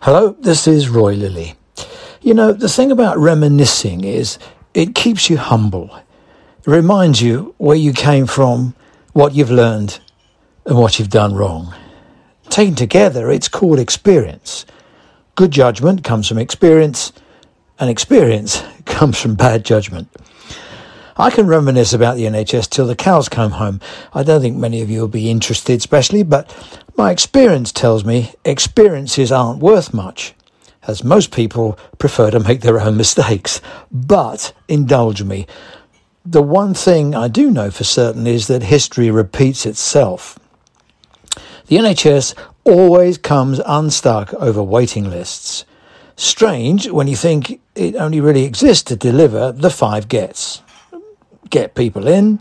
Hello, this is Roy Lilly. You know, the thing about reminiscing is it keeps you humble. It reminds you where you came from, what you've learned, and what you've done wrong. Taken together, it's called experience. Good judgment comes from experience, and experience comes from bad judgment. I can reminisce about the NHS till the cows come home. I don't think many of you will be interested, especially, but my experience tells me experiences aren't worth much, as most people prefer to make their own mistakes. But indulge me. The one thing I do know for certain is that history repeats itself. The NHS always comes unstuck over waiting lists. Strange when you think it only really exists to deliver the five gets get people in,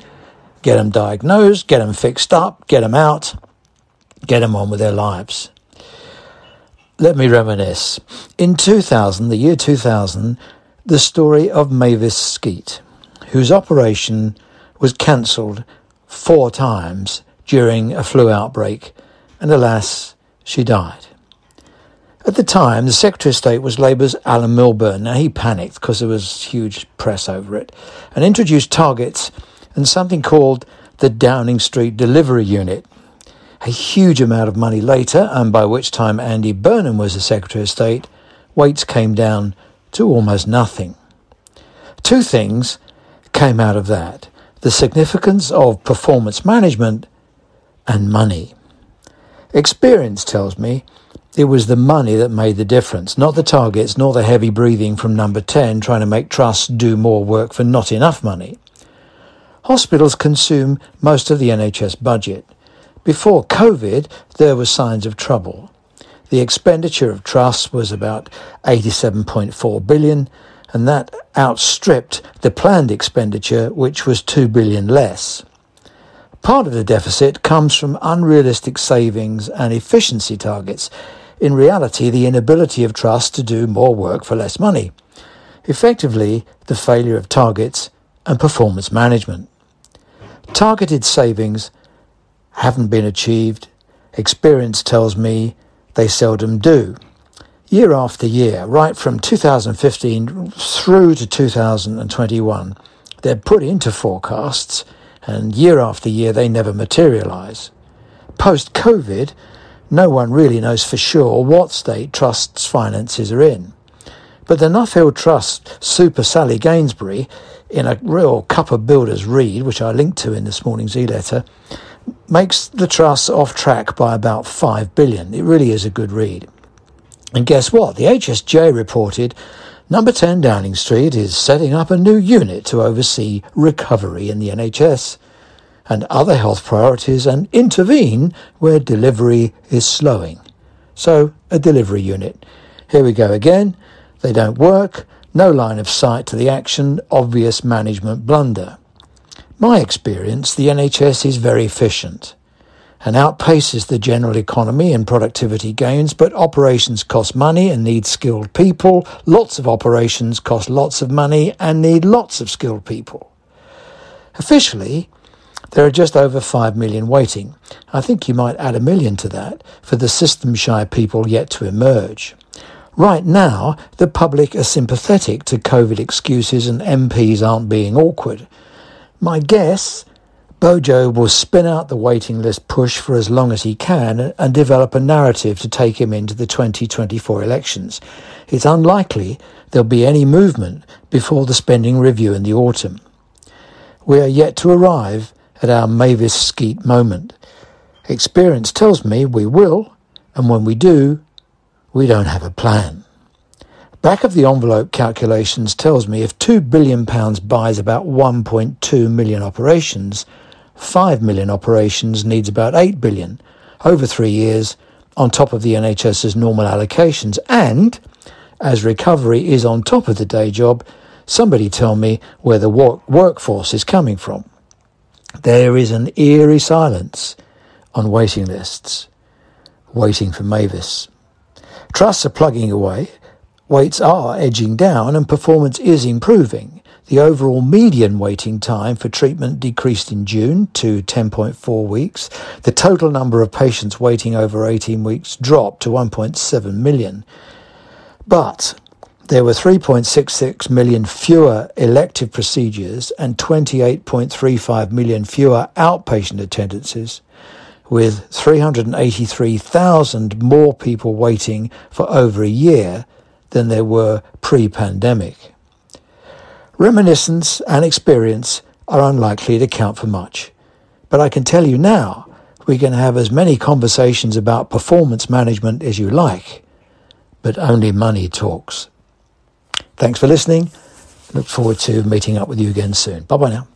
get them diagnosed, get them fixed up, get them out, get them on with their lives. Let me reminisce. In 2000, the year 2000, the story of Mavis Skeet, whose operation was cancelled four times during a flu outbreak, and alas, she died. At the time, the Secretary of State was Labour's Alan Milburn. Now, he panicked because there was huge press over it and introduced targets and something called the Downing Street Delivery Unit. A huge amount of money later, and by which time Andy Burnham was the Secretary of State, waits came down to almost nothing. Two things came out of that the significance of performance management and money. Experience tells me it was the money that made the difference, not the targets, nor the heavy breathing from number 10 trying to make trusts do more work for not enough money. Hospitals consume most of the NHS budget. Before COVID, there were signs of trouble. The expenditure of trusts was about 87.4 billion, and that outstripped the planned expenditure, which was 2 billion less. Part of the deficit comes from unrealistic savings and efficiency targets, in reality the inability of trust to do more work for less money. Effectively, the failure of targets and performance management. Targeted savings haven't been achieved. Experience tells me they seldom do. Year after year, right from 2015 through to 2021, they're put into forecasts, and year after year they never materialise. Post COVID, no one really knows for sure what state trusts' finances are in. But the Nuffield Trust Super Sally Gainsbury, in a real cup of builders read, which I linked to in this morning's e-letter, makes the trust off track by about 5 billion. It really is a good read. And guess what? The HSJ reported Number 10 Downing Street is setting up a new unit to oversee recovery in the NHS and other health priorities and intervene where delivery is slowing. So, a delivery unit. Here we go again. They don't work, no line of sight to the action, obvious management blunder. My experience, the NHS is very efficient and outpaces the general economy in productivity gains, but operations cost money and need skilled people. Lots of operations cost lots of money and need lots of skilled people. Officially, there are just over 5 million waiting. I think you might add a million to that for the system shy people yet to emerge. Right now, the public are sympathetic to COVID excuses and MPs aren't being awkward. My guess, Bojo will spin out the waiting list push for as long as he can and develop a narrative to take him into the 2024 elections. It's unlikely there'll be any movement before the spending review in the autumn. We are yet to arrive at our Mavis Skeet moment. Experience tells me we will, and when we do, we don't have a plan. Back of the envelope calculations tells me if £2 billion buys about 1.2 million operations, 5 million operations needs about 8 billion over three years on top of the NHS's normal allocations. And as recovery is on top of the day job, somebody tell me where the work- workforce is coming from. There is an eerie silence on waiting lists, waiting for Mavis. Trusts are plugging away, waits are edging down, and performance is improving. The overall median waiting time for treatment decreased in June to 10.4 weeks. The total number of patients waiting over 18 weeks dropped to 1.7 million. But there were 3.66 million fewer elective procedures and 28.35 million fewer outpatient attendances, with 383,000 more people waiting for over a year than there were pre-pandemic. Reminiscence and experience are unlikely to count for much. But I can tell you now, we can have as many conversations about performance management as you like, but only money talks. Thanks for listening. Look forward to meeting up with you again soon. Bye bye now.